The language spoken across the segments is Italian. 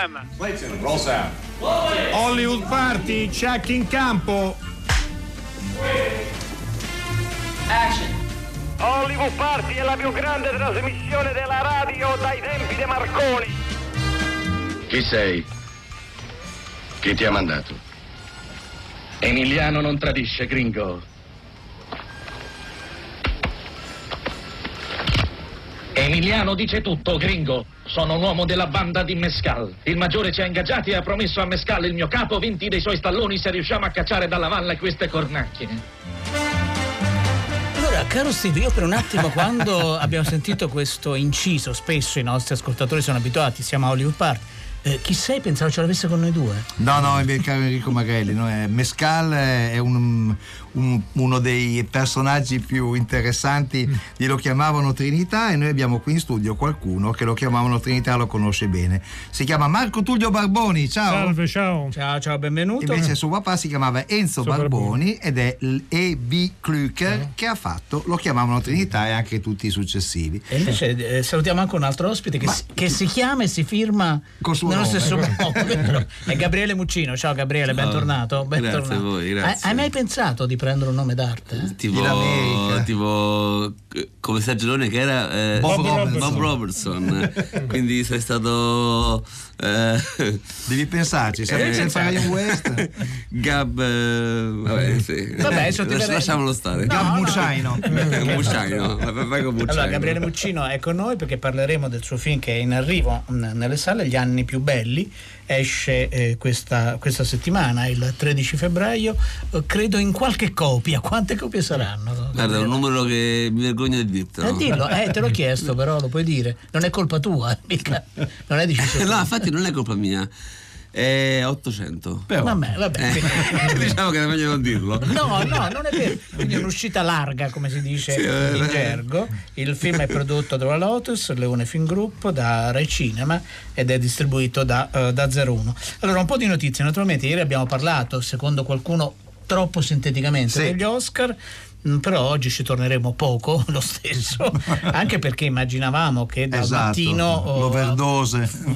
Sound. Hollywood Party, check in campo. Action. Hollywood Party è la più grande trasmissione della radio dai tempi di Marconi. Chi sei? Chi ti ha mandato? Emiliano non tradisce, gringo. Emiliano dice tutto, gringo. Sono un uomo della banda di Mescal. Il maggiore ci ha ingaggiati e ha promesso a Mescal, il mio capo, 20 dei suoi stalloni se riusciamo a cacciare dalla valle queste cornacchie. Allora, caro Steve, io per un attimo quando abbiamo sentito questo inciso, spesso i nostri ascoltatori sono abituati, siamo a Hollywood Park. Eh, chi sei? Pensavo ce l'avesse con noi due. No, no, invece caro Enrico Magrelli, no, è- Mescal è un- un- uno dei personaggi più interessanti, gli lo chiamavano Trinità e noi abbiamo qui in studio qualcuno che lo chiamavano Trinità, lo conosce bene. Si chiama Marco Tullio Barboni, ciao. Salve, ciao. Ciao, ciao, benvenuto. Invece suo papà si chiamava Enzo Enzo Barboni ed è l'E.B. Klucker che ha fatto, lo chiamavano Trinità e anche tutti i successivi. E invece eh, salutiamo anche un altro ospite che, si, che si chiama e si firma Col suo nello nome. stesso modo. vero? È Gabriele Muccino. Ciao Gabriele, bentornato. Grazie bentornato. a voi, grazie. Hai, hai mai pensato di prendere un nome d'arte? eh? Tipo, tipo eh, come Sergio Leone che era eh, Bob Bob Robertson. Robertson. quindi sei stato eh, Devi pensarci, sempre Eh, senza Ryan West. Gab eh, vabbè, sì. Vabbè, adesso ti Lasci- verrei- lasciamolo stare No, Gab no. Vai con Mucciaino Allora, Gabriele Muccino è con noi perché parleremo del suo film che è in arrivo nelle sale, Gli anni più belli. Esce eh, questa, questa settimana, il 13 febbraio, eh, credo in qualche copia. Quante copie saranno? guarda è un numero che mi vergogno di Eh, dirtelo dillo, eh, te l'ho chiesto, però lo puoi dire. Non è colpa tua, eh, mica. Non è deciso. no infatti non è colpa mia è 800 Però, Vabbè, vabbè. Eh, diciamo che era meglio non dirlo No, no, non è vero. Quindi è un'uscita larga, come si dice Sì, eh, in eh. gergo. Il film è prodotto dalla Lotus, Leone Film Group, da Rai Cinema ed è distribuito da, eh, da 01. Allora, un po' di notizie. Naturalmente, ieri abbiamo parlato, secondo qualcuno, troppo sinteticamente Sì. degli Oscar. Mm, Però oggi ci torneremo poco lo stesso, anche perché immaginavamo che dal Esatto, mattino oh,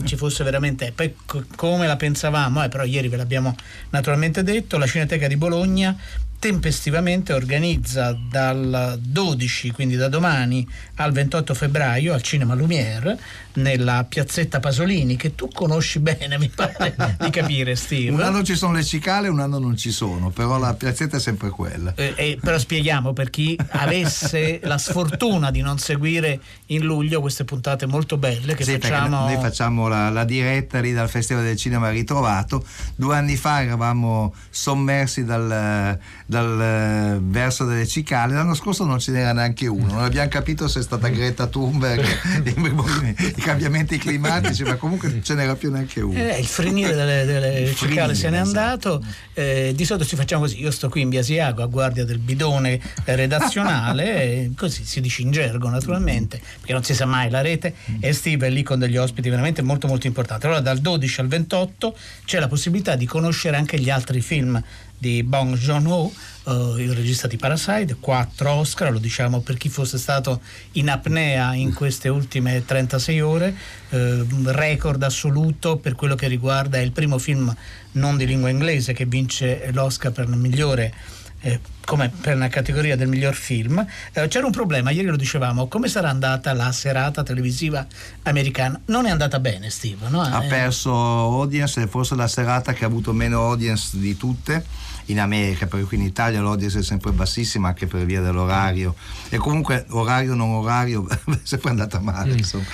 ci fosse veramente poi co- come la pensavamo eh, però ieri ve l'abbiamo naturalmente detto la Cineteca di Bologna tempestivamente organizza dal 12 quindi da domani al 28 febbraio al Cinema Lumière nella piazzetta Pasolini che tu conosci bene mi pare di capire Steve Un anno ci sono le cicale, un anno non ci sono, però la piazzetta è sempre quella. Eh, eh, però spieghiamo per chi avesse la sfortuna di non seguire in luglio queste puntate molto belle che Sì, facciamo noi facciamo la, la diretta lì dal Festival del Cinema Ritrovato. Due anni fa eravamo sommersi dal, dal, eh, verso delle cicale, l'anno scorso non ce n'era neanche uno. Non abbiamo capito se è stata Greta Thunberg, i, cambiamenti climatici, ma comunque ce n'era più neanche uno. Eh, il frenire delle, delle Il cicale se n'è frenire, andato. Eh, di solito ci facciamo così: io sto qui in Biasiago a guardia del bidone redazionale, e così si dice in gergo naturalmente, perché non si sa mai la rete. E Steve è lì con degli ospiti veramente molto molto importanti. Allora, dal 12 al 28 c'è la possibilità di conoscere anche gli altri film di Bong Joon-ho, eh, il regista di Parasite, quattro Oscar, lo diciamo per chi fosse stato in apnea in queste ultime 36 ore, eh, record assoluto per quello che riguarda il primo film non di lingua inglese che vince l'Oscar per il migliore eh, come per una categoria del miglior film. Eh, c'era un problema, ieri lo dicevamo, come sarà andata la serata televisiva americana? Non è andata bene, Steve, no? ha Eh, perso audience, è forse la serata che ha avuto meno audience di tutte in America, perché qui in Italia l'audience è sempre bassissima anche per via dell'orario e comunque orario non orario è sempre andata male insomma.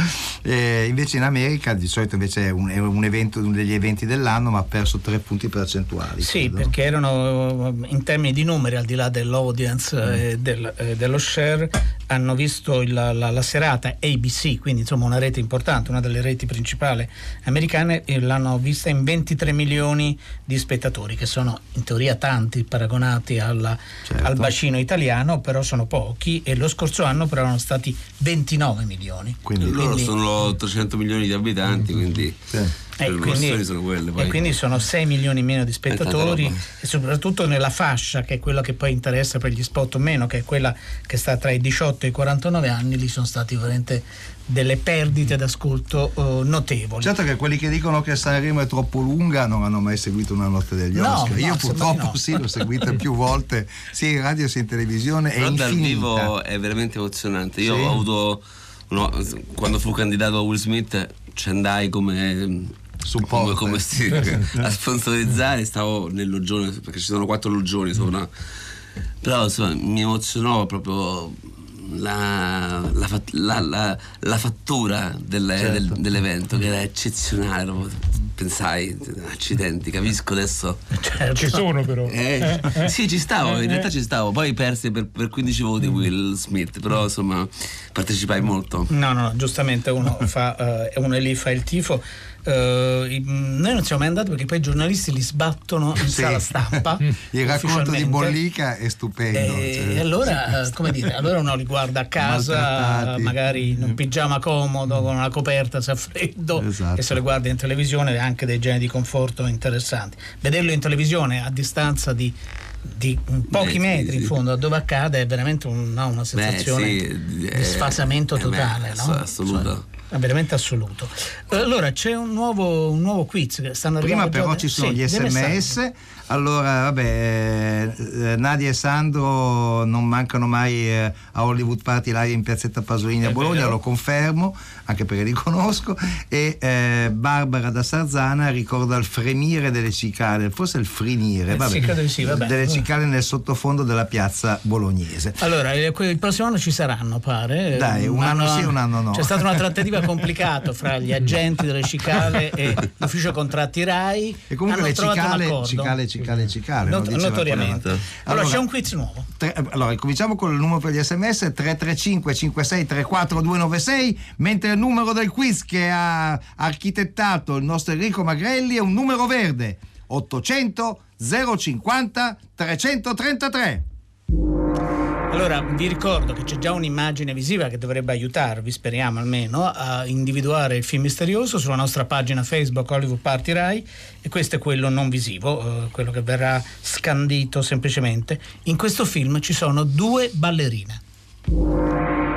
Eh, invece in America di solito invece è un, è un evento uno degli eventi dell'anno ma ha perso tre punti percentuali Sì, credo. perché erano in termini di numeri, al di là dell'audience e del- eh, dello share, hanno visto il- la, la serata ABC, quindi insomma una rete importante, una delle reti principali americane, e l'hanno vista in 23 milioni di spettatori, che sono in teoria tanti paragonati alla- Certo. al bacino italiano, però sono pochi e lo scorso anno però erano stati 29 milioni. Quindi- loro Quindi- sono 300 milioni di abitanti quindi Sì. Le proporzioni sono quelle. Poi. e quindi sono 6 milioni meno di spettatori e soprattutto nella fascia che è quella che poi interessa per gli spot o meno, che è quella che sta tra i 18 e i 49 anni, lì sono stati veramente delle perdite d'ascolto eh, notevoli. Certo che quelli che dicono che Sanremo è troppo lunga non hanno mai seguito una notte degli No, Oscar. no, Io purtroppo no. sì, l'ho seguita più volte, sia in radio sia in televisione. Però è dal infinita. vivo è veramente emozionante. Io Sì. ho avuto. uno- quando fu candidato a Will Smith ci andai come. Supporter. Come, come sì, a sponsorizzare, stavo nel loggione perché ci sono quattro loggioni sopra. Però insomma mi emozionò proprio la, la la- la- la fattura del- Certo. del- dell'evento che era eccezionale. proprio. Pensai, accidenti, capisco adesso. Certo. Ci sono però. Eh, sì, ci stavo, in realtà ci stavo. Poi persi per, per 15 voti Will Smith, però insomma partecipai molto. No, no, giustamente uno, fa, eh, uno è lì fa il tifo. Eh, noi non siamo mai andati perché poi i giornalisti li sbattono in Sì. sala stampa. Il racconto di. Bollica è stupendo. E, cioè. e allora, eh, come dire, allora uno li guarda a casa, magari in un pigiama comodo, con una coperta se ha freddo, Esatto. e se lo guarda in televisione anche dei generi di conforto interessanti. Vederlo in televisione a distanza di, di pochi Beh, sì, metri in sì. fondo a dove accade è veramente un- no, una sensazione sì, di eh, sfasamento eh, beh, totale. ass- no? assoluto. È veramente assoluto. Allora c'è un nuovo, un nuovo quiz che stanno Prima però ci sono sì, gli sms. Allora vabbè, eh, Nadia e Sandro non mancano mai eh, a Hollywood Party live in piazzetta Pasolini a Bologna, vero. lo confermo, anche perché li conosco, e eh, Barbara da Sarzana ricorda il fremire delle cicale, forse il frinire, Eh, vabbè, di sì, vabbè. delle cicale nel sottofondo della piazza bolognese. Allora, eh, il prossimo anno ci saranno, pare. Dai, un anno sì, un anno no. C'è stata una trattativa complicata fra gli agenti delle cicale e l'ufficio contratti RAI. E comunque Hanno le un cicale, accordo. cicale, cicale, cicale. Not- no? Notoriamente. quella- Allora, c'è un quiz nuovo. Tre- allora, cominciamo con il numero per gli sms 335 56 34 296 mentre il numero del quiz che ha architettato il nostro Enrico Magrelli è un numero verde 800 050 333 Allora, vi ricordo che c'è già un'immagine visiva che dovrebbe aiutarvi, speriamo almeno, a individuare il film misterioso sulla nostra pagina Facebook Hollywood Party Rai e questo è quello non visivo, eh, quello che verrà scandito semplicemente. In questo film ci sono due ballerine.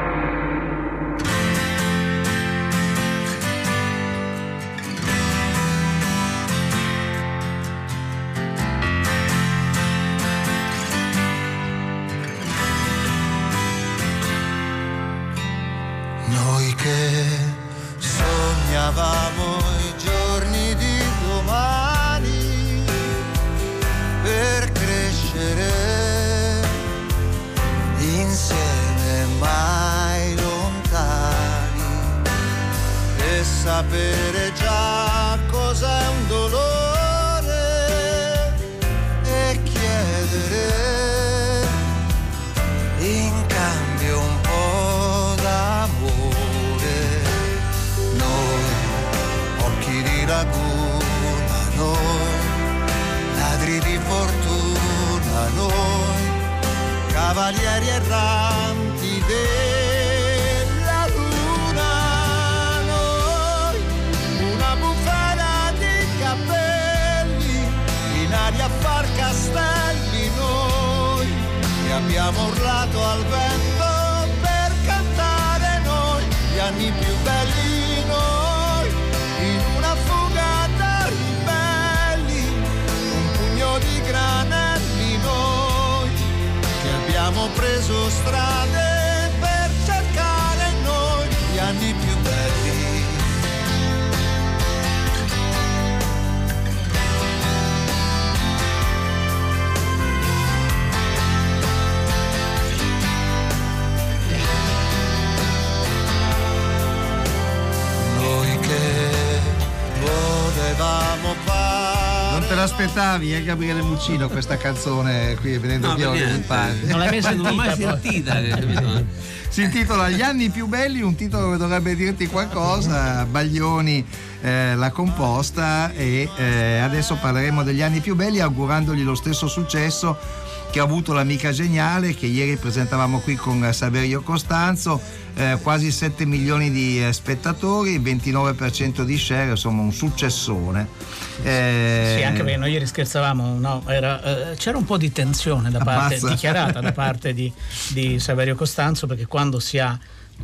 L'aspettavi eh Gabriele Muccino questa canzone qui vedendo No, niente. Party Non l'hai mai Non l'ho mai sentita? si intitola Gli anni più belli, un titolo che dovrebbe dirti qualcosa. Baglioni eh, l'ha composta e eh, adesso parleremo degli anni più belli augurandogli lo stesso successo che ha avuto l'amica geniale che ieri presentavamo qui con Saverio Costanzo, eh, quasi 7 milioni di eh, spettatori, 29% di share, insomma un successone. Eh, sì, anche perché noi ieri scherzavamo, no? Era, eh, c'era un po' di tensione da parte, dichiarata da parte di, di Saverio Costanzo perché quando si ha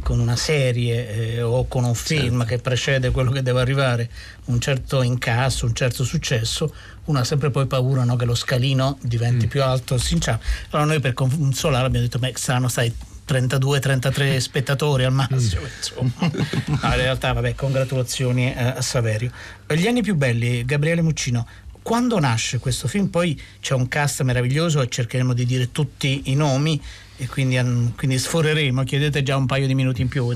con una serie eh, o con un film certo. che precede quello che deve arrivare un certo incasso, un certo successo, uno ha sempre poi paura no, che lo scalino diventi mm. più alto, si inciampa. Allora noi per consolare abbiamo detto, beh, saranno stai 32-33 spettatori al massimo, mm. insomma. No, in realtà, vabbè, congratulazioni eh, a Saverio. Gli anni più belli, Gabriele Muccino, quando nasce questo film? Poi c'è un cast meraviglioso e cercheremo di dire tutti i nomi e quindi, quindi, sforeremo, chiedete già un paio di minuti in più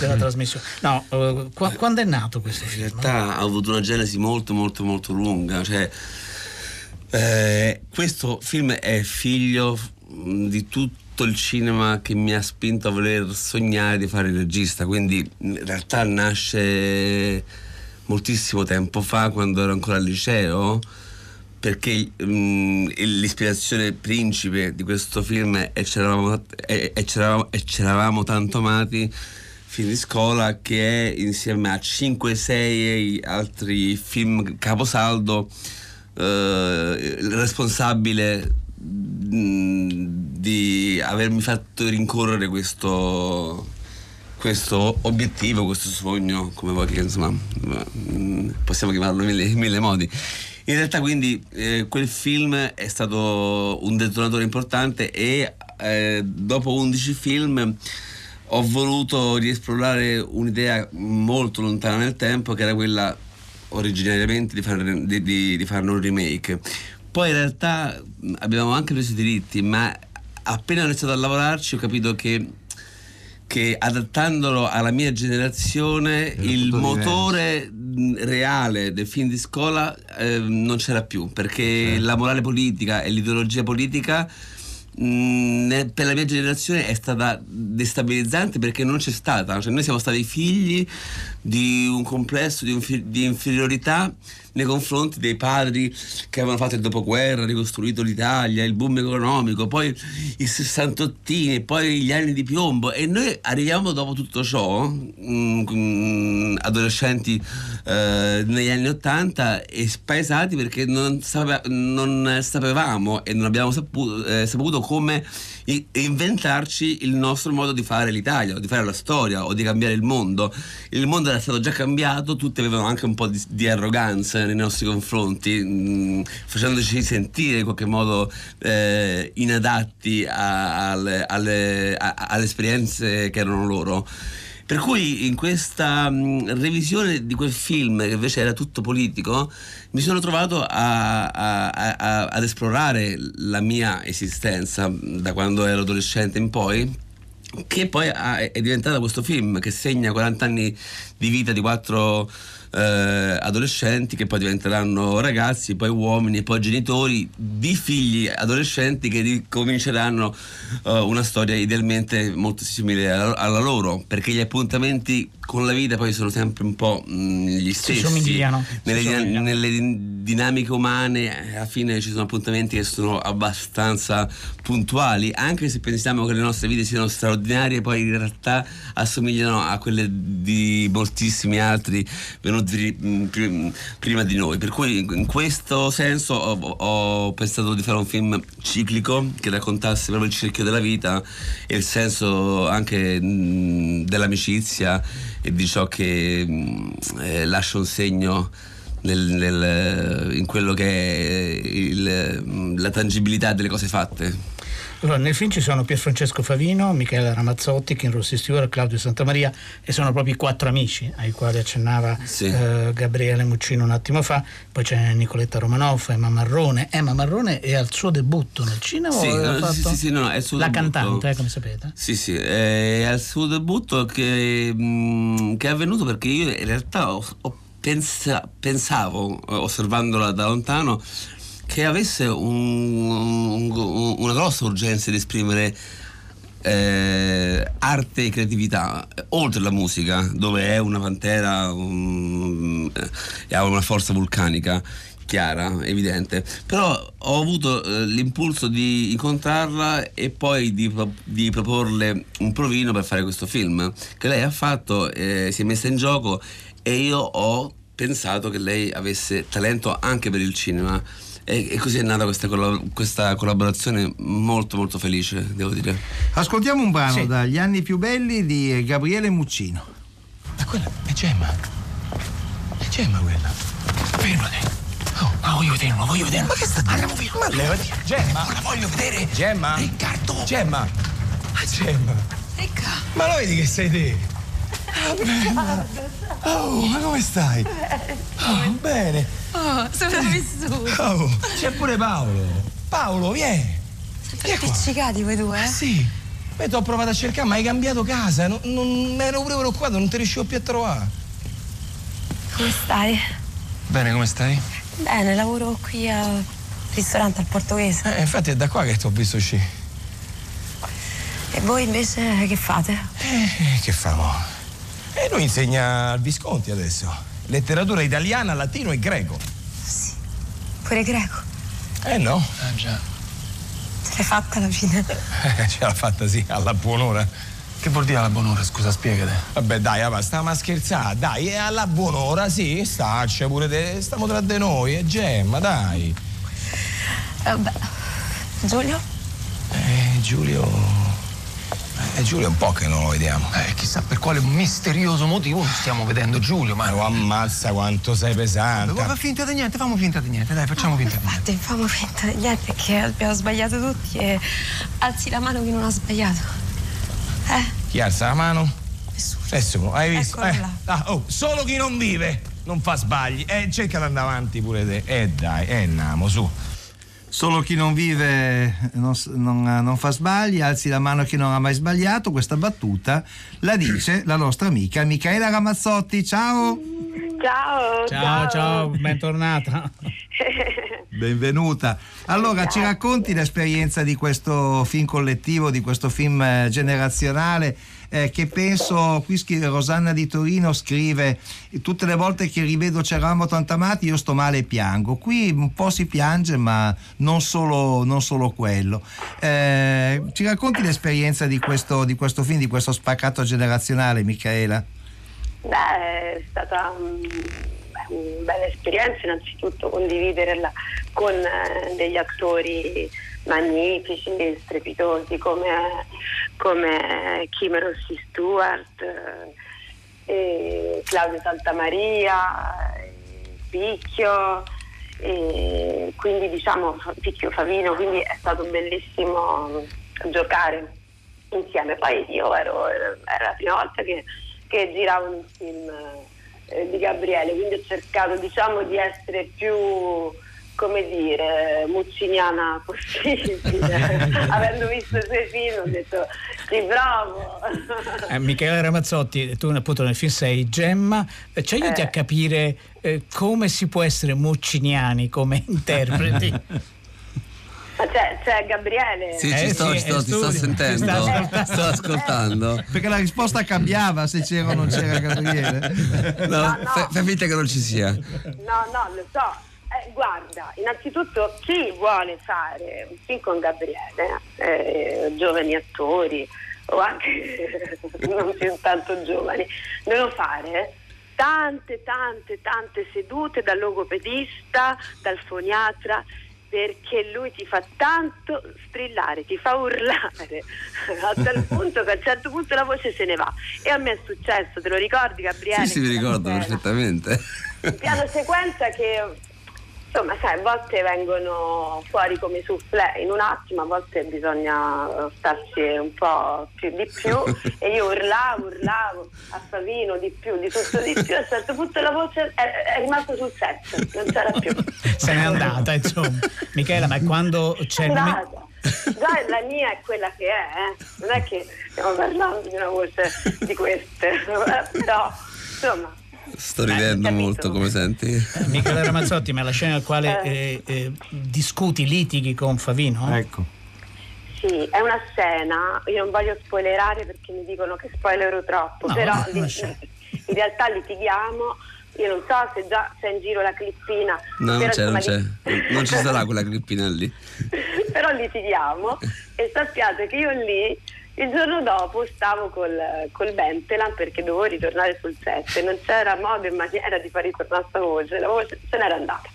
della trasmissione. No, uh, qu- quando è nato questo film? In realtà ha avuto una genesi molto molto molto lunga, cioè, eh, questo film è figlio di tutto il cinema che mi ha spinto a voler sognare di fare il regista, quindi in realtà nasce moltissimo tempo fa quando ero ancora al liceo perché um, l'ispirazione principe di questo film è c'eravamo, c'eravamo, c'eravamo tanto amati film di scuola che è insieme a 5-6 altri film caposaldo eh, responsabile di avermi fatto rincorrere questo, questo obiettivo, questo sogno, come vuoi che insomma possiamo chiamarlo in mille, mille modi. In realtà quindi eh, quel film è stato un detonatore importante e eh, dopo 11 film ho voluto riesplorare un'idea molto lontana nel tempo che era quella originariamente di, fare, di, di, di farne un remake. Poi in realtà abbiamo anche preso i diritti, ma appena ho iniziato a lavorarci ho capito che che adattandolo alla mia generazione il motore diverso. reale del film di scuola eh, non c'era più perché certo. la morale politica e l'ideologia politica mh, per la mia generazione è stata destabilizzante perché non c'è stata cioè noi siamo stati figli di un complesso di, un fi- di inferiorità nei confronti dei padri che avevano fatto il dopoguerra, ricostruito l'Italia, il boom economico, poi i sessantottini, poi gli anni di piombo e noi arriviamo dopo tutto ciò, mh, mh, adolescenti eh, negli anni Ottanta e spaesati perché non, sape- non, sapevamo e non abbiamo saputo, eh, saputo come inventarci il nostro modo di fare l'Italia, o di fare la storia, o di cambiare il mondo. Il mondo era stato già cambiato, tutti avevano anche un po' di, di arroganza nei nostri confronti, mh, mm, facendoci sentire in qualche modo eh, inadatti a, alle, alle, a, alle esperienze che erano loro. Per cui in questa mh, revisione di quel film, che invece era tutto politico, mi sono trovato a, a, a, ad esplorare la mia esistenza da quando ero adolescente in poi che poi è diventata questo film che segna 40 anni di vita di quattro eh, adolescenti che poi diventeranno ragazzi, poi uomini, poi genitori di figli adolescenti che cominceranno eh, una storia idealmente molto simile alla, alla, loro, perché gli appuntamenti con la vita poi sono sempre un po' mh, mm, gli stessi. Si somigliano. Nelle, si somigliano. nelle dinamiche umane alla fine ci sono appuntamenti che sono abbastanza puntuali, anche se pensiamo che le nostre vite siano straordinarie, poi in realtà assomigliano a quelle di moltissimi altri venuti prima di noi. Per cui in questo senso ho, ho pensato di fare un film ciclico che raccontasse proprio il cerchio della vita e il senso anche mh, dell'amicizia e di ciò che eh, lascia un segno nel, nel, in quello che è il, la tangibilità delle cose fatte. Allora, nel film ci sono Pierfrancesco Favino, Michele Ramazzotti, Kim Rossi Stewart, Claudio Santamaria e sono proprio i quattro amici ai quali accennava sì. eh, Gabriele Muccino un attimo fa. Poi c'è Nicoletta Romanoff, Emma Marrone. Emma Marrone è al suo debutto nel cinema? Sì, no, sì, sì, sì, no, è il suo La debutto. cantante, eh, come sapete. Sì, sì, è al suo debutto che, mh, mm, che è avvenuto perché io in realtà ho, ho pensa, pensavo, osservandola da lontano, che avesse un, un, una grossa urgenza di esprimere eh, arte e creatività, oltre la musica, dove è una pantera um, e ha una forza vulcanica chiara, evidente, però ho avuto eh, l'impulso di incontrarla e poi di, di, proporle un provino per fare questo film che lei ha fatto, eh, si è messa in gioco e io ho pensato che lei avesse talento anche per il cinema e, e così è nata questa, questa, collaborazione molto molto felice, devo dire. Ascoltiamo un brano sì. dagli anni più belli di Gabriele Muccino. Ma quella è Gemma. È Gemma quella. Fermati. Oh, ma voglio vedere, ma voglio vedere. Ma che sta Andiamo via. Ma levati. Gemma. Non la voglio vedere. Gemma. Riccardo. Gemma. Ah, Gemma. Ricca. Ma lo vedi che sei te? Oh, ma come stai? Oh, bene. Oh, sopravvissuto. Oh, c'è pure Paolo. Paolo, vieni. Siete appiccicati voi due, eh? Sì. Beh, ti ho provato a cercare, ma hai cambiato casa. Non, non ero pure preoccupato, non ti riuscivo più a trovare. Come stai? Bene, come stai? Bene, lavoro qui al ristorante al portoghese. Eh, infatti è da qua che ti ho visto uscire. E voi invece che fate? Eh, che famo? E lui insegna al Visconti adesso. Letteratura italiana, latino e greco. Sì. Pure greco. Eh no. Ah già. Ce l'hai fatta alla fine? Eh, ce l'ha fatta sì, alla buon'ora. Che vuol dire alla buon'ora, scusa, spiegate. Vabbè, dai, va, stiamo a scherzare, dai, e alla buon'ora, sì, staccia pure te, stiamo tra di noi, e Gemma, dai. Vabbè. Giulio? Eh, Giulio. Eh, Giulio è un po' che non lo vediamo. Eh, chissà per quale misterioso motivo non stiamo vedendo Giulio, ma. Oh, ammazza quanto sei pesante. Ma fa finta di niente, famo finta di niente, dai, facciamo finta di niente. Infatti, famo finta di niente che abbiamo sbagliato tutti e alzi la mano chi non ha sbagliato. Eh? Chi alza la mano? Nessuno. Nessuno, hai visto? Eh, ah, oh, solo chi non vive non fa sbagli. Eh, cerca di andare avanti pure te. Eh dai, eh andiamo, su. Solo chi non vive non, non, non, fa sbagli, alzi la mano chi non ha mai sbagliato. Questa battuta la dice la nostra amica Michaela Ramazzotti. Ciao! Ciao! Ciao, ciao, bentornata. Benvenuta. Allora, ci racconti l'esperienza di questo film collettivo, di questo film eh, generazionale? Eh, che penso, qui scrive Rosanna di Torino scrive tutte le volte che rivedo C'eravamo tanto amati io sto male e piango, qui un po' si piange ma non solo, non solo quello. Eh, ci racconti l'esperienza di questo, di questo film, di questo spaccato generazionale Michaela? Beh, è stata una bella esperienza innanzitutto condividerla con eh, degli attori magnifici, strepitosi come, come Kim Rossi Stewart, eh, Claudio Santamaria, Picchio, e quindi diciamo Picchio Favino, quindi è stato bellissimo giocare insieme. Poi io ero, era la prima volta che, che giravo un film eh, di Gabriele, quindi ho cercato diciamo di essere più come dire, mucciniana possibile. Avendo visto i suoi film ho detto sì, bravo. Eh, Michele Ramazzotti, tu appunto nel film sei Gemma, ci aiuti eh. a capire eh, come si può essere mucciniani come interpreti? Ma c'è, c'è, Gabriele. Sì, ci sto, sì, sto, ti sto sentendo, sto, sto ascoltando. Perché la risposta cambiava se c'era o non c'era Gabriele. No, no, no. fai finta che non ci sia. No, no, lo so eh, guarda, innanzitutto chi vuole fare un film con Gabriele, eh, giovani attori o anche non più tanto giovani, devono fare tante, tante, tante sedute dal logopedista, dal foniatra, perché lui ti fa tanto strillare, ti fa urlare, a tal punto che a un certo punto la voce se ne va. E a me è successo, te lo ricordi Gabriele? Sì, sì, mi ricordo perfettamente. Un piano sequenza che insomma, sai, a volte vengono fuori come soufflé in un attimo, a volte bisogna starsi un po' più di più e io urlavo, urlavo a Favino di più, di tutto di più, a un certo punto la voce è, è rimasta sul set, non c'era più. Se n'è andata, insomma. Michela, ma quando c'è... È andata. Già la mia è quella che è, eh? non è che stiamo parlando di una voce di queste, però insomma Sto ridendo molto, come senti? Eh, Michele Ramazzotti, ma è la scena nel quale eh. eh, eh, discuti, litighi con Favino? Ecco. Sì, è una scena, io non voglio spoilerare perché mi dicono che spoilerò troppo, No, però scena. in realtà litighiamo, io non so se già c'è in giro la clippina, No, non c'è, non c'è. Non ci sarà quella clippina lì. però litighiamo e sappiate che io lì il giorno dopo stavo col, col Bentelan perché dovevo ritornare sul set e non c'era modo e maniera di far ritornare sta voce, la voce se n'era andata.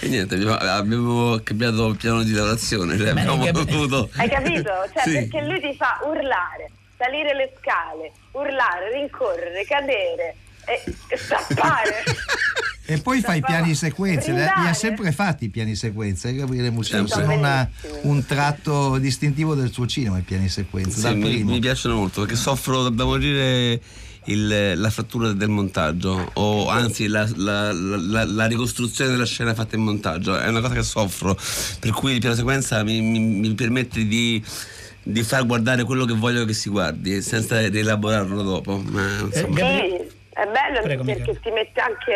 E niente, abbiamo, cambiato il piano di lavorazione. Cioè abbiamo che- dovuto. Hai capito? Cioè, Sì. perché lui ti fa urlare, salire le scale, urlare, rincorrere, cadere e, e scappare. E poi fa i piani sequenze, li ha- li ha Brindare. sempre fatti i piani sequenze, eh, Gabriele Muccino, Sempre. sono una- un tratto distintivo del suo cinema, i piani sequenze, Sì, dal mi, primo. mi piacciono molto perché soffro da morire il- la frattura del montaggio o anzi la, la- la- la ricostruzione della scena fatta in montaggio è una cosa che soffro per cui il piano sequenza mi, mi- mi permette di, di far guardare quello che voglio che si guardi senza rielaborarlo dopo ma, insomma, Sì, è bello Prego, perché Michele. ti mette anche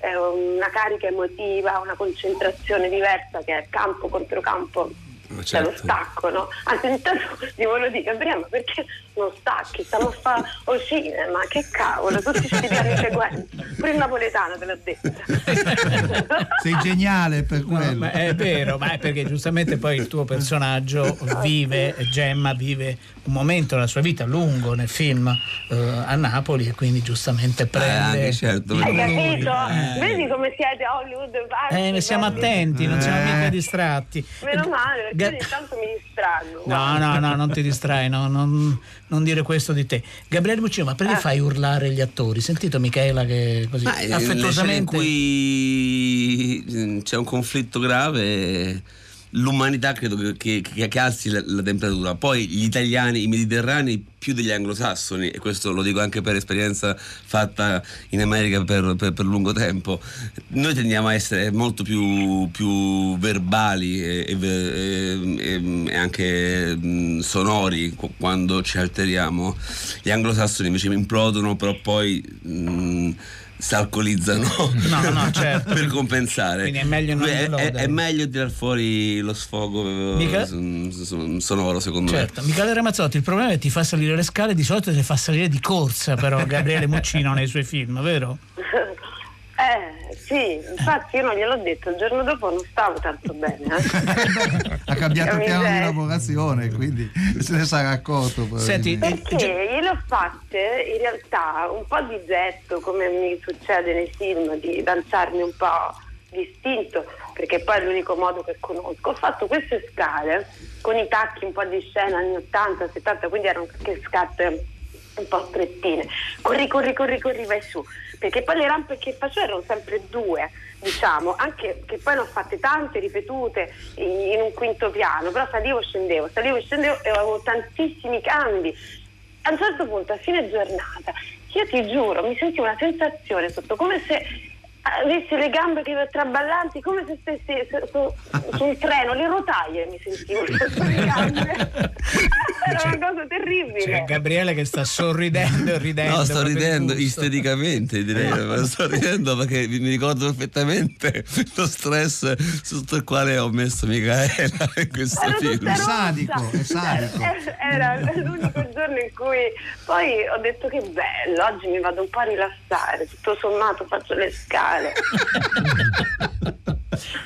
una carica emotiva, una concentrazione diversa che è campo contro campo. Ma C'è lo certo. stacco, no? Anzi, intanto gli volevo dire, Gabriele, ma perché non stacchi? Stiamo a fare o cinema, che cavolo, tutti questi piani sequenza. Pure il napoletano te l'ho detto. Sei geniale per No, quello. ma è vero, ma è perché giustamente poi il tuo personaggio vive, Gemma vive un momento della sua vita lungo nel film eh, a Napoli e quindi giustamente prende. anche certo, Hai capito? Eh. Vedi come siete a Hollywood? Eh, ne siamo attenti, non siamo Eh. mica distratti. Meno male, ogni tanto mi distraggo. No, no, no, non ti distrai, no, non, non dire questo di te. Gabriele Muccino, ma perché Ah. fai urlare gli attori? Sentito Michela che così Ma, eh, scene in affettuosamente. cui mm, c'è un conflitto grave, l'umanità credo che, che, che- alzi la, la temperatura. Poi gli italiani, i mediterranei, più degli anglosassoni, e questo lo dico anche per esperienza fatta in America per, per- per lungo tempo, noi tendiamo a essere molto più, più verbali e, e- e- anche sonori qu- quando ci alteriamo. Gli anglosassoni invece implodono, però poi... mm, si alcolizzano No, no, certo. per compensare. Quindi è meglio non è, è, è meglio tirar fuori lo sfogo son- sonoro, secondo Certo, Michele Ramazzotti, il problema è che ti fa salire le scale, di solito ti fa salire di corsa però Gabriele Muccino nei suoi film, vero? Eh, sì, infatti io non gliel'ho detto, il giorno dopo non stavo tanto bene. eh. ha cambiato Che piano di lavorazione, quindi se ne sarà accorto. Senti. Perché gliele ho fatte in realtà un po' di getto, come mi succede nei film, di danzarmi un po' distinto, perché poi è l'unico modo che conosco. Ho fatto queste scale con i tacchi un po' di scena anni 80, 70, quindi erano anche scarpe un po' strettine. Corri, corri, corri, corri, vai su. Perché poi le rampe che facevo erano sempre due, diciamo, anche che poi ne ho fatte tante, ripetute in, un quinto piano, però salivo e scendevo, salivo e scendevo e avevo tantissimi cambi. A un certo punto, a fine giornata, io ti giuro, mi sentivo una sensazione sotto, come se avessi le gambe che traballanti, come se stessi su, su- su un treno, le rotaie mi sentivo sotto le gambe. Era una cosa terribile. C'è Gabriele che sta sorridendo e ridendo. No, sto ridendo istericamente, direi, ma sto ridendo perché mi ricordo perfettamente lo stress sotto il quale ho messo Micaela in questo Ero film. rossa. sadico, è sadico. Era, era l'unico giorno in cui poi ho detto che bello, oggi mi vado un po' a rilassare, tutto sommato faccio le scale.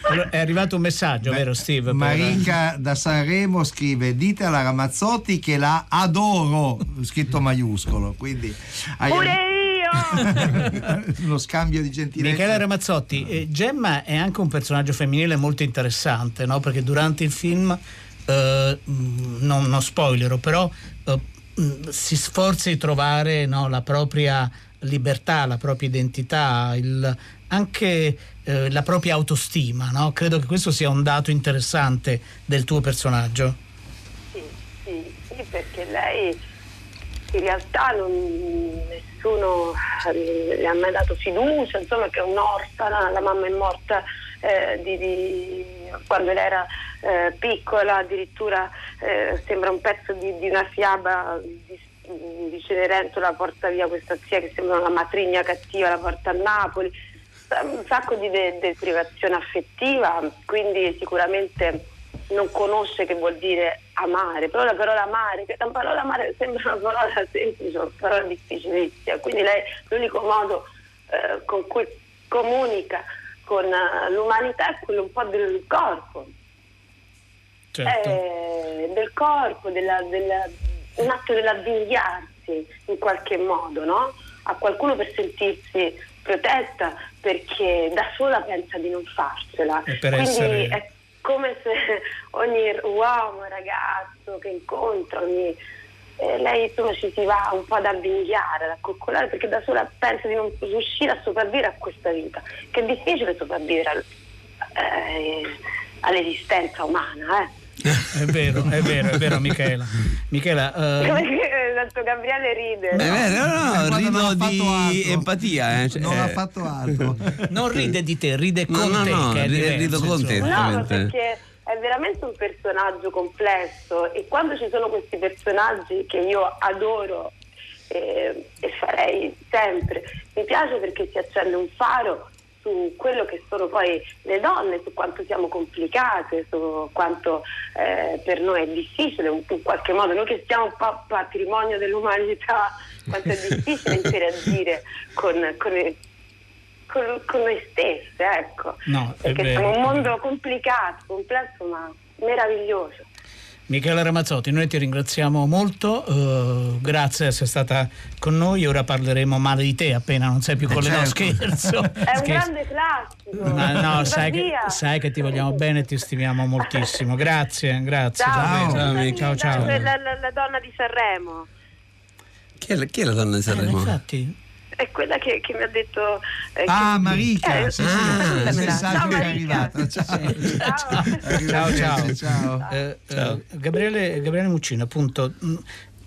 Allora, È arrivato un messaggio, vero Steve? Marica da Sanremo scrive dite alla Ramazzotti che la adoro scritto maiuscolo quindi hai Pure io! uno scambio di gentilezza Michele Ramazzotti, eh, Gemma è anche un personaggio femminile molto interessante, no? perché durante il film, eh, mh, non, non spoilerò, però eh, mh, si sforza di trovare no, la propria libertà, la propria identità, il- anche eh, la propria autostima. no? Credo che questo sia un dato interessante del tuo personaggio. Sì, sì, sì, perché lei in realtà non, nessuno eh, le ha mai dato fiducia, insomma che è un'orfana, la mamma è morta eh, di- di- quando lei era eh, piccola, addirittura eh, sembra un pezzo di, di una fiaba di, di Cenerentola, porta via questa zia che sembra una matrigna cattiva, la porta a Napoli, un sacco di de- deprivazione affettiva, quindi sicuramente non conosce che vuol dire amare, però la parola amare, che la parola amare sembra una parola semplice, una parola difficilissima, quindi lei l'unico modo eh, con cui comunica con uh, l'umanità è quello un po' del corpo, Certo. eh, del corpo, della, della, un atto dell'avvigliarsi in qualche modo, no? A qualcuno per sentirsi protetta perché da sola pensa di non farcela. E per Quindi essere- è come se ogni uomo, ragazzo che incontra, ogni, eh, lei insomma ci si va un po' ad avvigliare, ad accoccolare perché da sola pensa di non riuscire a sopravvivere a questa vita, che è difficile sopravvivere al- eh, all'esistenza umana. Eh. È vero, è vero, è vero Michela. Michela, eh, Perché tanto Gabriele ride. Eh, beh, no, no, rido non ha fatto di altro. empatia. eh, cioè, Non ha eh, fatto altro. non ride di te, ride No, con no, te. no, che è ri- diverso, rido con te. No, perché è veramente un personaggio complesso e quando ci sono questi personaggi che io adoro eh, e farei sempre, mi piace perché si accende un faro su quello che sono poi le donne, su quanto siamo complicate, su quanto eh, per noi è difficile, in qualche modo, noi che siamo un po' patrimonio dell'umanità, quanto è difficile interagire con, con, con- con noi stesse, ecco. No, è Perché siamo un mondo complicato, complesso, ma meraviglioso. Michela Ramazzotti, noi ti ringraziamo molto, eh, grazie di essere stata con noi, ora parleremo male di te appena non sei più con le no, certo. scherzo. È un grande classico. Ma no, sai che, sai che ti vogliamo bene e ti stimiamo moltissimo. Grazie, grazie. Ciao. Ciao, amici. ciao, ciao. La, la- la- donna di Sanremo Chi è, la, chi è la donna di Eh, Sanremo? infatti, è quella che, che mi ha detto. eh, Ah, che- Marica, Eh, sì, sì, ah, il sì, messaggio ciao, che è Marica. arrivato. Ciao. Ciao. ciao, ciao. Ciao. Eh, eh, Gabriele, Gabriele Muccino, appunto, mh,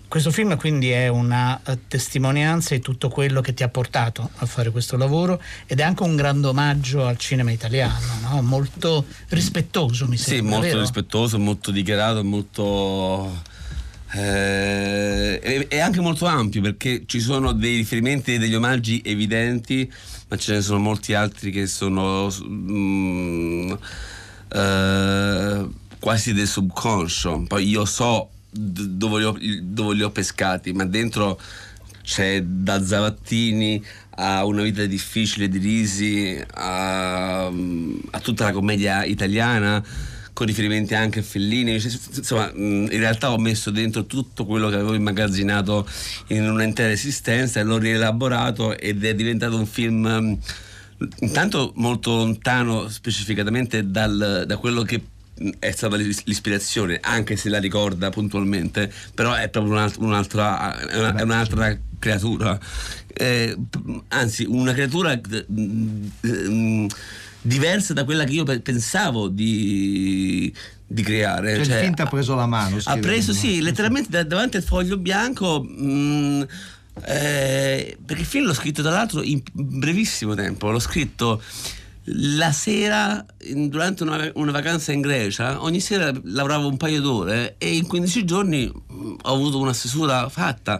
questo film quindi è una eh, testimonianza di tutto quello che ti ha portato a fare questo lavoro ed è anche un grande omaggio al cinema italiano, no? molto rispettoso mi Sì, sembra. molto vero? rispettoso, molto dichiarato, molto. Eh, e e anche molto ampio perché ci sono dei riferimenti, degli omaggi evidenti, ma ce ne sono molti altri che sono mm, eh, quasi del subconscio. Poi io so dove li, ho, dove li ho pescati, ma dentro c'è da Zavattini a Una vita difficile di Risi a, a tutta la commedia italiana con riferimenti anche a Fellini Cioè, insomma in realtà ho messo dentro tutto quello che avevo immagazzinato in un'intera esistenza e l'ho rielaborato ed è diventato un film intanto molto lontano specificatamente dal- da quello che è stata l'is- l'ispirazione, anche se la ricorda puntualmente, però è proprio un'alt- un'altra, è una- è un'altra creatura. Eh, anzi, una creatura mh, diversa da quella che io pe- pensavo di, di creare. Cioè, il Cioè, film ti ha preso la mano. ha preso, sì, letteralmente da- davanti al foglio bianco. mh, eh, perché il film l'ho scritto tra l'altro in brevissimo tempo. L'ho scritto la sera durante una, una vacanza in Grecia. Ogni sera lavoravo un paio d'ore e in 15 giorni mh, ho avuto una stesura fatta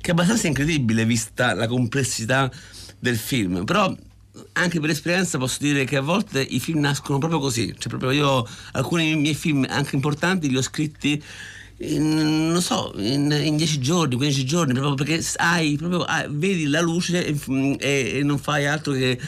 che è abbastanza incredibile vista la complessità del film. Però anche per esperienza posso dire che a volte i film nascono proprio così, cioè proprio io alcuni miei film anche importanti li ho scritti in, non so, in, in 10 giorni, 15 giorni, proprio perché hai, proprio, ah, vedi la luce e, e- e non fai altro che,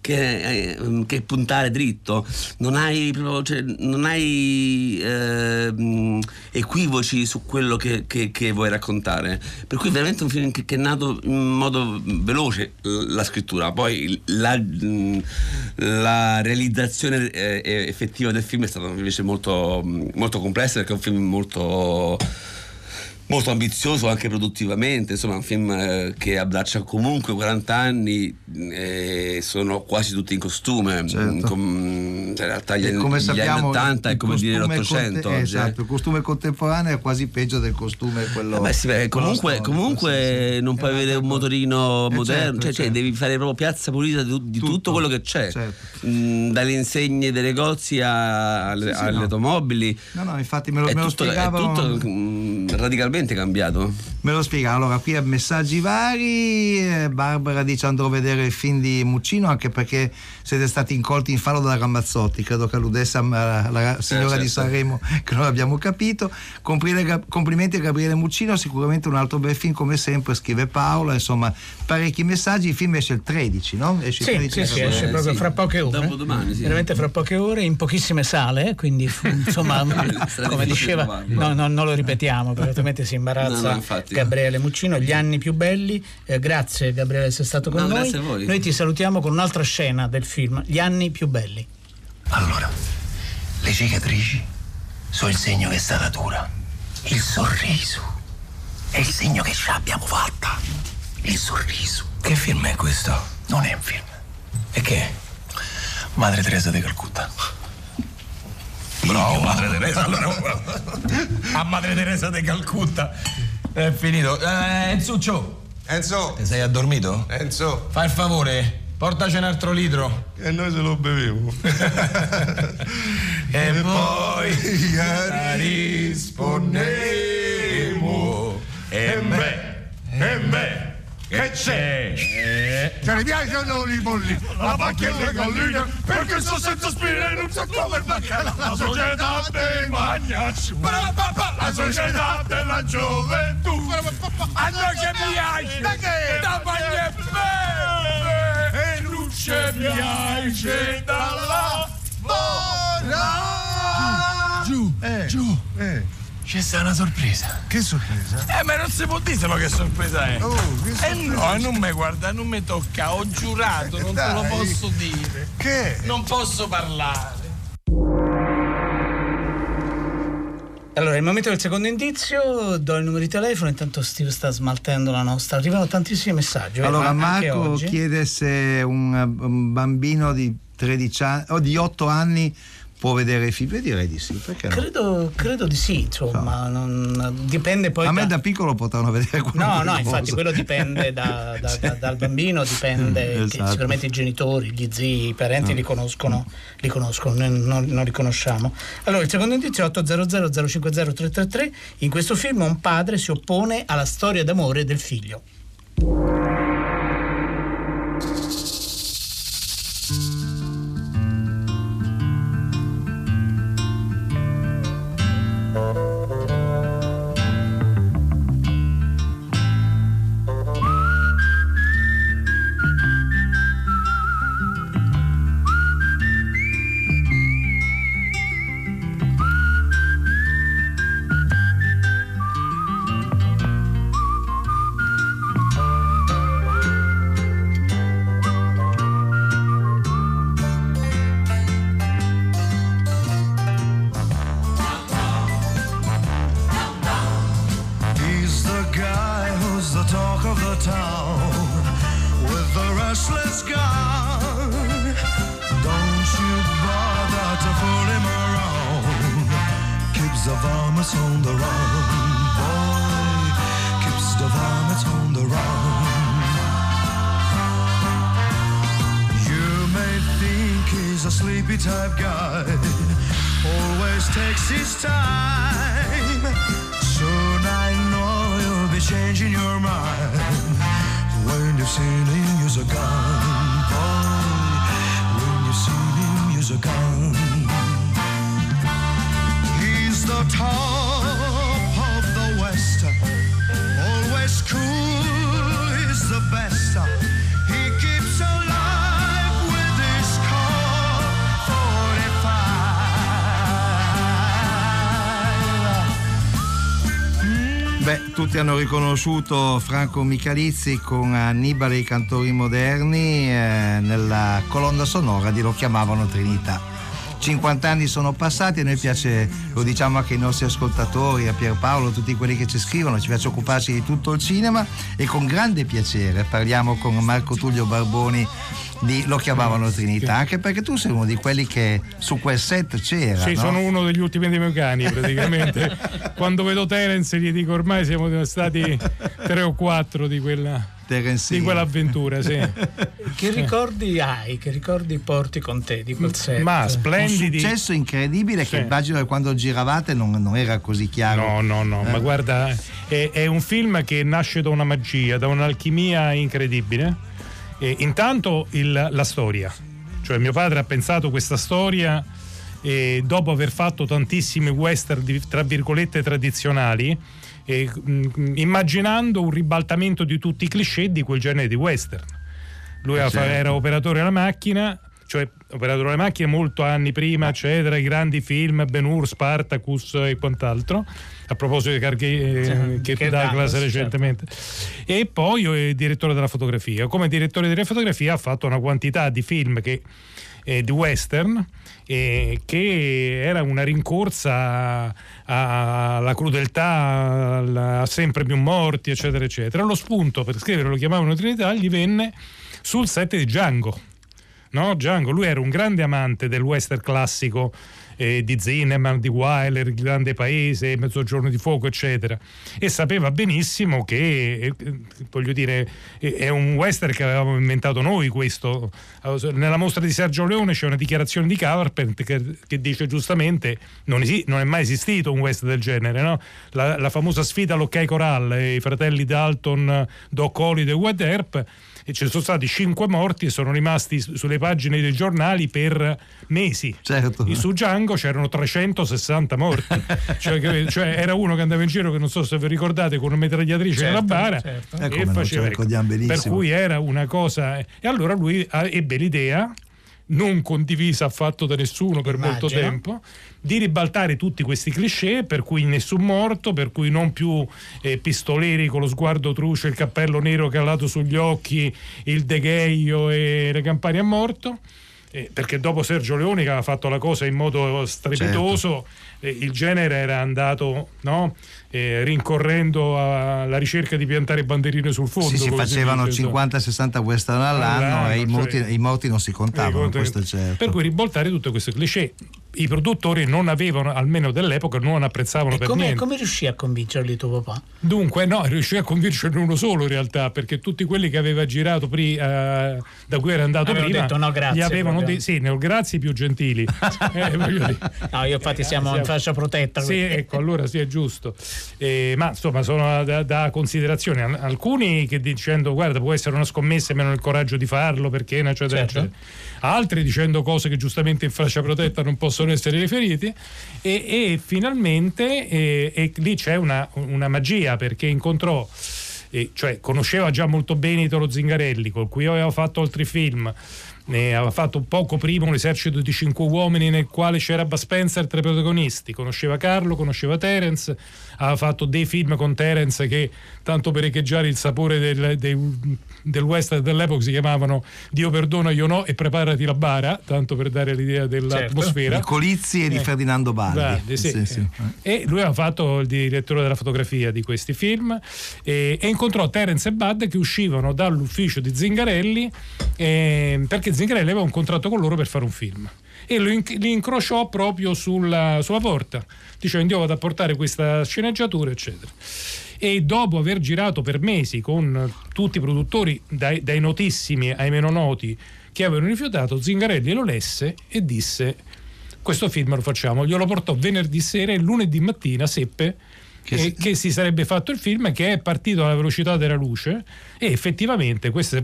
che, eh, che puntare dritto, non hai, proprio, cioè, non hai eh, equivoci su quello che, che- che vuoi raccontare. Per cui veramente un film che, è nato in modo veloce la scrittura, poi la, la realizzazione eh, effettiva del film è stata invece molto, molto complessa perché è un film molto molto ambizioso anche produttivamente, insomma un film eh, che abbraccia comunque 40 anni e sono quasi tutti in costume, Certo. com- cioè, in realtà gli, E come sappiamo, anni 80 è come dire l'Ottocento. conte- oggi, eh. esatto, il costume contemporaneo è quasi peggio del costume quello. Eh beh, sì, beh, comunque, storico, comunque sì, non puoi avere un motorino Eh, moderno, certo, cioè, cioè, certo. devi fare proprio piazza pulita di, di tutto, Tutto, quello che c'è, certo. Mm, dalle insegne dei negozi a- alle, Sì, alle no. automobili. No, no, infatti me lo, è me lo tutto, è spiegavano. tutto, mm, radicalmente cambiato? Me lo spiega, allora qui a messaggi vari, eh, Barbara dice andrò a vedere il film di Muccino anche perché siete stati incolti in fallo da Ramazzotti, credo che alludesse alla la signora certo. di Sanremo che non abbiamo capito. Complimenti, a Gabriele Muccino, sicuramente un altro bel film come sempre, scrive Paola, insomma parecchi messaggi, il film esce il 13, no? Esce il Sì, 13 sì, sì, esce proprio fra poche ore. Dopodomani, sì. Veramente fra poche ore, in pochissime sale, quindi insomma, come diceva, no, no, non lo ripetiamo, perché altrimenti si imbarazza No, no. Gabriele Muccino, gli anni più belli. Eh, grazie Gabriele di essere stato con No, noi. grazie a voi. Noi ti salutiamo con un'altra scena del film, Gli anni più belli. Allora, le cicatrici sono il segno che è stata dura. Il sorriso è il segno che ce l'abbiamo fatta. Il sorriso. Che film è questo? Non è un film. E che? è? Madre Teresa di Calcutta. Bravo, Madre Teresa. Allora, a Madre Teresa di Calcutta. È finito. Eh, Enzuccio. Enzo. Ti sei addormito? Enzo. Fai il favore, portaci un altro litro. E noi se lo bevevo. E poi risponderemo. E beh, e beh, che c'è? Te ne piacciono i polli, la vacca e le galline, perché sono senza spine e non so come perché la società dei magnacci, la società della gioventù, a noi che piace, da bagno e bene, e non ci piace dalla buona. Giù, giù. C'è stata una sorpresa. Che sorpresa? Eh, ma non si può dire sennò che sorpresa è. Oh, che Eh sorpresa. no, non mi guarda, non mi tocca, ho giurato, non te lo Dai. posso dire. Che? Non posso parlare. Allora, il momento del secondo indizio, do il numero di telefono, intanto Steve sta smaltendo la nostra. Arrivano tantissimi messaggi. eh, Allora ma Marco oggi. chiede se un, un bambino di 13 anni o di 8 anni può vedere i film. Direi di sì, perché no? Credo, credo di sì, insomma, non- dipende poi A me da... da piccolo potranno vedere quello No, no, infatti quello dipende da- da- da- dal bambino, dipende che Esatto. sicuramente i genitori, gli zii, i parenti Ah. li conoscono, li conoscono, noi non, non li conosciamo. Allora, il secondo indizio è 800 050 333. In questo film un padre si oppone alla storia d'amore del figlio. sailing years ago. Tutti hanno riconosciuto Franco Michalizzi con Annibale i cantori moderni eh, nella colonna sonora di Lo chiamavano Trinità. 50 anni sono passati e noi piace, lo diciamo anche ai nostri ascoltatori, a Pierpaolo, a tutti quelli che ci scrivono, ci piace occuparci di tutto il cinema e con grande piacere parliamo con Marco Tullio Barboni di Lo chiamavano Trinità, anche perché tu sei uno di quelli che su quel set c'era. Sì, no? sono uno degli ultimi dei miei cani praticamente. Quando vedo Terence gli dico ormai siamo stati tre o quattro di quella, Terence di quell'avventura, sì. Che ricordi hai, che ricordi porti con te di quel set? Ma Un splendidi. successo incredibile Sì. che immagino che quando giravate non, non era così chiaro. No, no, no, Eh. ma guarda, è, è un film che nasce da una magia, da un'alchimia incredibile. E intanto il- la storia, cioè mio padre ha pensato questa storia e dopo aver fatto tantissimi western di- tra virgolette tradizionali, e, mm, immaginando un ribaltamento di tutti i cliché di quel genere di western. Lui Eh, era, certo. era operatore alla macchina, cioè operatore alla macchina molto anni prima, eccetera, i grandi film, Ben Hur, Spartacus e quant'altro. A proposito di Carghe, eh, che Kirk Douglas Douglas, recentemente. E poi è direttore della fotografia. Come direttore della fotografia ha fatto una quantità di film che, eh, di western eh, che era una rincorsa alla crudeltà, a sempre più morti, eccetera, eccetera. Lo spunto per scrivere lo chiamavano Trinità gli venne sul set di Django. No, Django, lui era un grande amante del western classico eh, di Zinnemann, di Wyler, Il Grande Paese, Mezzogiorno di Fuoco, eccetera. E sapeva benissimo che, eh, voglio dire, è un western che avevamo inventato noi questo. Nella mostra di Sergio Leone c'è una dichiarazione di Carpenter che, che dice giustamente non, esi- non è mai esistito un western del genere, no? la, la famosa sfida all'Ok Coral, eh, i fratelli Dalton, Doc Holliday e Wade Earp, e ci sono stati cinque morti e sono rimasti su- sulle pagine dei giornali per mesi. Certo. E su Django c'erano 360 morti. cioè, che- cioè, era uno che andava in giro, che non so se vi ricordate, con una mitragliatrice Certo, nella bara. certo. Eh, E come no, faceva- ricordiamo benissimo. Per cui era una cosa. E allora lui ah, ebbe l'idea non condivisa affatto da nessuno per molto Immagino. tempo, di ribaltare tutti questi cliché, per cui nessun morto, per cui non più eh, pistoleri con lo sguardo truce, il cappello nero calato sugli occhi, il degheio e le campane a morto. eh, perché dopo Sergio Leone che aveva fatto la cosa in modo strepitoso, Certo. eh, il genere era andato no? Eh, rincorrendo alla ricerca di piantare banderine sul fondo. Sì, si facevano dice, insomma. 50-60 western all'anno All'anno, e i morti, cioè. i morti non si contavano, Eh, questo è certo. Per cui ribaltare tutte queste cliché. I produttori non avevano, almeno dell'epoca, non apprezzavano E per come, niente. come riuscì a convincerli tuo papà? Dunque, no, riuscì a convincerne uno solo in realtà, perché tutti quelli che aveva girato pri- eh, da cui era andato Avevano prima detto no, grazie, gli avevano detto sì, no, grazie più gentili. Eh. No, io infatti siamo in siamo- fascia protetta. Sì, quindi- ecco, allora sì, è giusto. Eh, ma insomma, sono da, da considerazione. Al- Alcuni che dicendo, guarda, può essere una scommessa e hanno il coraggio di farlo perché, eccetera, Certo. eccetera. Altri dicendo cose che giustamente in fascia protetta non possono essere riferiti. E, e finalmente eh, e lì c'è una, una magia perché incontrò. eh, cioè conosceva già molto bene Italo Zingarelli, con cui aveva fatto altri film. Ne aveva fatto poco prima un esercito di cinque uomini nel quale c'era Bud Spencer tra i protagonisti. Conosceva Carlo, conosceva Terence, aveva fatto dei film con Terence che, tanto per echeggiare il sapore del, dei- del western dell'epoca, si chiamavano Dio perdona, io no e preparati la bara, tanto per dare l'idea dell'atmosfera. Di Colizzi e di Eh. Ferdinando Baldi. Baldi, sì. Sì, sì. E lui aveva fatto il direttore della fotografia di questi film e, e incontrò Terence e Bud che uscivano dall'ufficio di Zingarelli eh, perché Zingarelli aveva un contratto con loro per fare un film e li incrociò proprio sulla, sulla porta dicendo io vado a portare questa sceneggiatura eccetera e dopo aver girato per mesi con tutti i produttori dai, dai notissimi ai meno noti che avevano rifiutato Zingarelli lo lesse e disse questo film lo facciamo. Glielo portò venerdì sera e lunedì mattina seppe che, che si sarebbe fatto il film che è partito alla velocità della luce e effettivamente questo è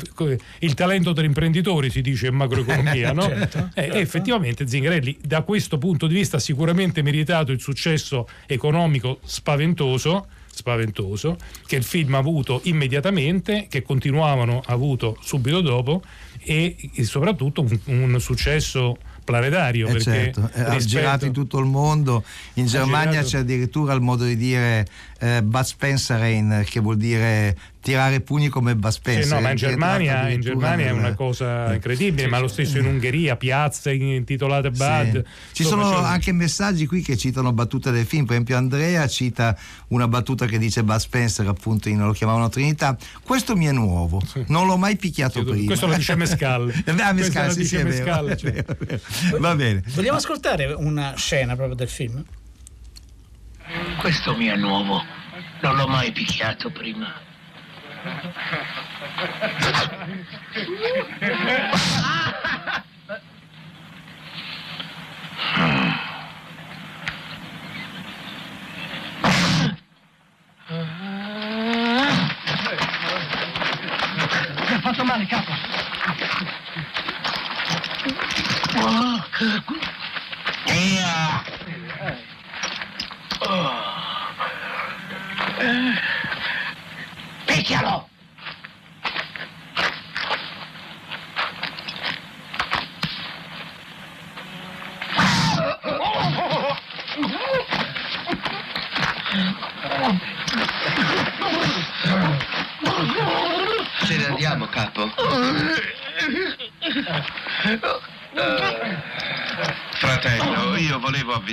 il talento dell'imprenditore si dice in macroeconomia no? Certo, Eh, e effettivamente Zingarelli da questo punto di vista ha sicuramente meritato il successo economico spaventoso spaventoso che il film ha avuto immediatamente che continuavano ha avuto subito dopo e, e soprattutto un, un successo planetario Eh, certo, eh, ha girato in tutto il mondo, in Germania girato- c'è addirittura il modo di dire eh, Bud Spencer che vuol dire tirare pugni come Bud Spencer. Sì, no, ma in Germania, in Germania è una cosa eh. incredibile, ma lo stesso in Ungheria, piazze intitolate Bud. Ci Insomma, sono c'è- anche messaggi qui che citano battute del film, per esempio Andrea cita una battuta che dice Bud Spencer, appunto in- lo chiamavano Trinità. Questo mi è nuovo, non l'ho mai picchiato Sì, prima. questo lo dice Mescal. Beh, ah, Mescal, sì, sì, è vero, Mescal, è cioè. vero, è vero. Va bene. Vogliamo ascoltare una scena proprio del film? Questo mi è nuovo. Non l'ho mai picchiato prima. Mi ha fatto male, capo. Via! কেন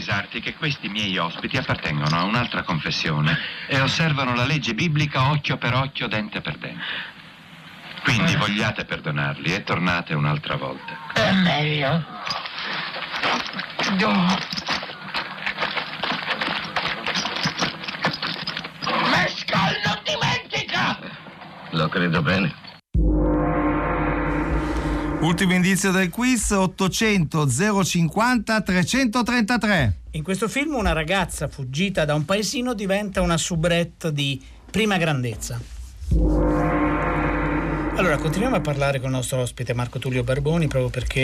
avvisarti che questi miei ospiti appartengono a un'altra confessione e osservano la legge biblica occhio per occhio, dente per dente. Quindi vogliate perdonarli e tornate un'altra volta. È meglio. No. Mescal non dimentica! Lo credo bene. Ultimo indizio del quiz 800 050 333. In questo film una ragazza fuggita da un paesino diventa una soubrette di prima grandezza. Allora, continuiamo a parlare con il nostro ospite Marco Tullio Barboni proprio perché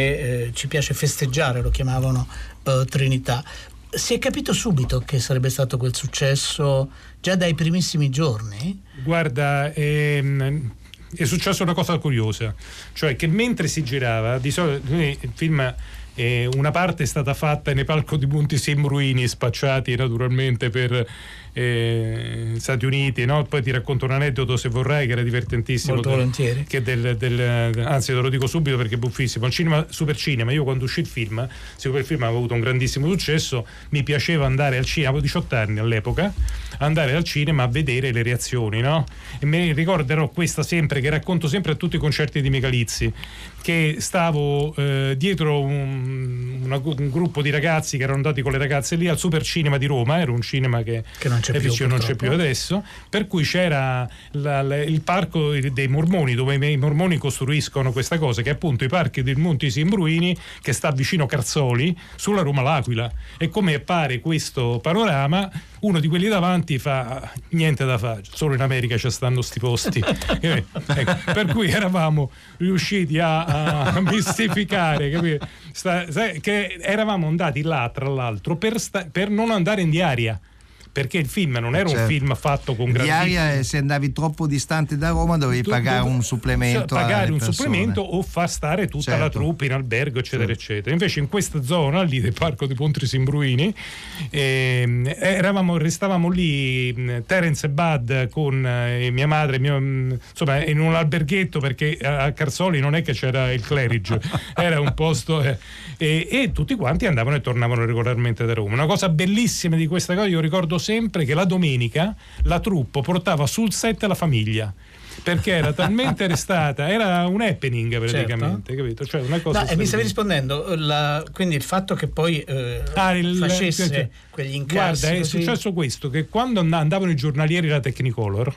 eh, ci piace festeggiare, lo chiamavano eh, Trinità. Si è capito subito che sarebbe stato quel successo già dai primissimi giorni? Guarda, ehm, è successa una cosa curiosa, cioè che mentre si girava, di solito il film eh, una parte è stata fatta nei palco di Monti Sembruini spacciati naturalmente per eh, Stati Uniti, no? poi ti racconto un aneddoto se vorrai che era divertentissimo. Molto del- volentieri. Che del, del- anzi te lo dico subito perché è buffissimo. Il cinema, super cinema, io quando uscì il film, siccome il film aveva avuto un grandissimo successo, mi piaceva andare al cinema, avevo 18 anni all'epoca, andare al cinema a vedere le reazioni, no? E mi ricorderò questa sempre, che racconto sempre a tutti i concerti di Megalizzi, che stavo eh, dietro un, una- un gruppo di ragazzi che erano andati con le ragazze lì al Super Cinema di Roma, era un cinema che, Che non c'è più, vicino, non c'è più adesso, per cui c'era la- la- il parco dei mormoni dove i mormoni costruiscono questa cosa, che è appunto i parchi del Monti Simbruini che sta vicino Carzoli sulla Roma L'Aquila e come appare questo panorama uno di quelli davanti fa niente da fare, solo in America ci stanno sti posti. Eh, ecco, per cui eravamo riusciti a, a mistificare, capito? Sta- sai, che eravamo andati là tra l'altro per, sta- per non andare in diaria. Perché il film non era un Certo. film fatto con Di grandissimi aria, eh, se andavi troppo distante da Roma dovevi tu- pagare un supplemento. cioè, pagare un persone. supplemento o far stare tutta la Certo. truppa in albergo eccetera eccetera invece in questa zona lì del parco di Pontri Simbruini ehm, eravamo, restavamo lì Terence e Bud con eh, mia madre mio- insomma in un alberghetto perché a Carzoli non è che c'era il clerige era un posto eh, e, e tutti quanti andavano e tornavano regolarmente da Roma una cosa bellissima di questa cosa io ricordo sempre che la domenica la truppa portava sul set la famiglia perché era talmente restata, era un happening praticamente, capito? Cioè una cosa No, e mi stavi rispondendo, la- quindi il fatto che poi eh, Ah, il- facesse cioè, quegli incassi Guarda, è così- successo questo: che quando and- andavano i giornalieri da Technicolor,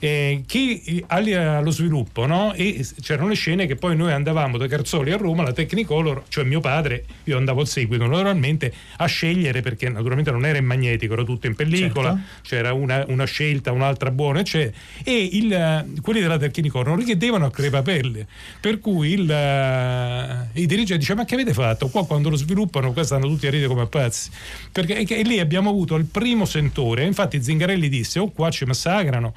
eh, chi allo sviluppo, no? E c'erano le scene che poi noi andavamo da Carzoli a Roma, la Technicolor, cioè mio padre, io andavo al seguito naturalmente a scegliere perché naturalmente non era in magnetico, era tutto in pellicola, Certo. c'era una, una scelta, un'altra buona, eccetera. E il, eh, quelli della Technicolor non richiedevano a crepapelle, per cui il, eh, i dirigenti dicevano: Ma che avete fatto? Qua quando lo sviluppano, qua stanno tutti a ridere come pazzi. Perché e e lì abbiamo avuto il primo sentore. Infatti, Zingarelli disse: O qua ci massacrano,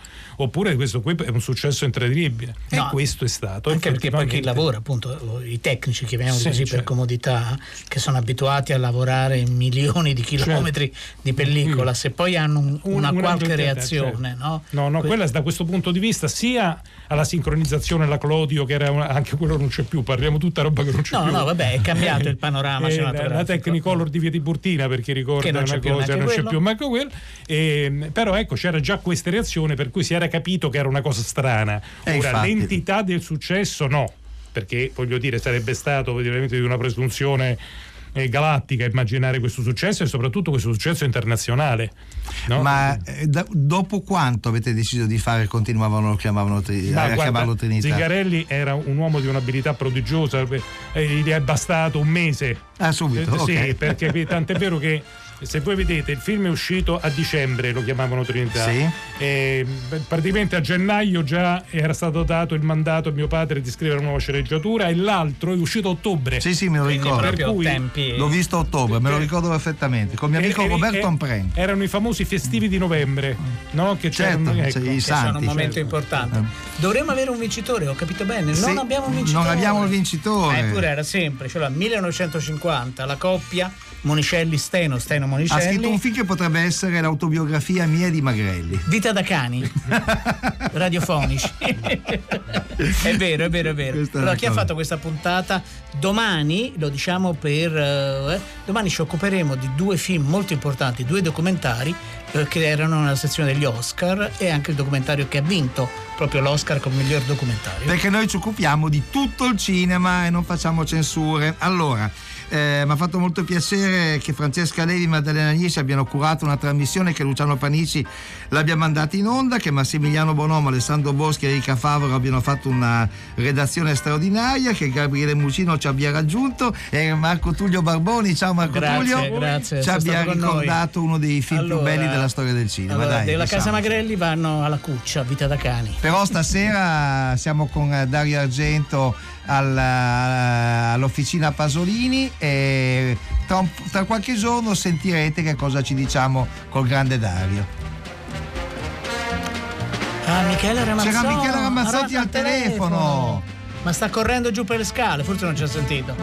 oppure questo qui è un successo incredibile. No, e questo è stato. Anche perché poi chi lavora, appunto, i tecnici, chiamiamoli Sì, così per certo. comodità, che sono abituati a lavorare in milioni di chilometri di pellicola, se poi hanno un- una, Un- qualche reazione, certo. no? No, no, Que- quella da questo punto di vista sia alla sincronizzazione alla Clodio che era una- anche quello non c'è più, parliamo tutta roba che non c'è No, più. no, vabbè, è cambiato il panorama Eh, la, cinematografico. la Technicolor di Via di Burtina per chi ricorda Che non c'è una più cosa, non c'è quello. più manco quello. Ehm, però ecco, c'era già questa reazione per cui si era capito che era una cosa strana. Eh, Ora, infatti. l'entità del successo no, perché voglio dire sarebbe stato veramente di una presunzione eh, galattica immaginare questo successo e soprattutto questo successo internazionale. no? Ma eh, da- dopo quanto avete deciso di fare continuavano lo chiamavano tri- Ma a guarda, chiamarlo Trinità? Zingarelli era un uomo di un'abilità prodigiosa, eh, gli è bastato un mese. Ah, subito, Eh, ok. Sì, perché tant'è vero che se voi vedete il film è uscito a dicembre, lo chiamavano Trinità. Sì. E, praticamente a gennaio già era stato dato il mandato a mio padre di scrivere una nuova sceneggiatura e l'altro è uscito a ottobre. Sì, sì, me lo ricordo. Per cui L'ho visto a ottobre, me lo ricordo perfettamente. Con mio amico e- Roberto Ampren. Erano i famosi festivi di novembre, no? Che Certo, c'erano, c'è i che sono santi, un momento certo. importante. Dovremmo avere un vincitore, ho capito bene. Sì, non abbiamo un vincitore. non abbiamo il vincitore. Eh, eppure era semplice. Allora, 1950, la coppia Monicelli-Steno, Ha Steno-Monicelli. scritto un film che potrebbe essere l'autobiografia mia di Magrelli. Vita da cani radiofonici. è vero, è vero, è vero. Questa Allora, chi ha cosa. fatto questa puntata? Domani, lo diciamo per. eh, domani ci occuperemo di due film molto importanti, due documentari eh, che erano nella sezione degli Oscar e anche il documentario che ha vinto proprio l'Oscar come miglior documentario. Perché noi ci occupiamo di tutto il cinema e non facciamo censure. Allora, eh, mi ha fatto molto piacere che Francesca Levi e Maddalena Agnesi abbiano curato una trasmissione che Luciano Panici l'abbia mandata in onda, che Massimiliano Bonomo, Alessandro Boschi e Erika Favaro abbiano fatto una redazione straordinaria, che Gabriele Mucino ci abbia raggiunto e Marco Tullio Barboni, ciao Marco Grazie, Tullio, grazie, ci abbia ricordato uno dei film Allora, più belli della storia del cinema. Allora, dai, della diciamo. Casa Magrelli vanno alla cuccia, Vita da cani. Però stasera siamo con Dario Argento alla- all'officina Pasolini e tra, un- tra qualche giorno sentirete che cosa ci diciamo col grande Dario. Ah, Michele Ramazzotti. C'era Michele Ramazzotti al telefono. Ma sta correndo giù per le scale, forse non ci ha sentito.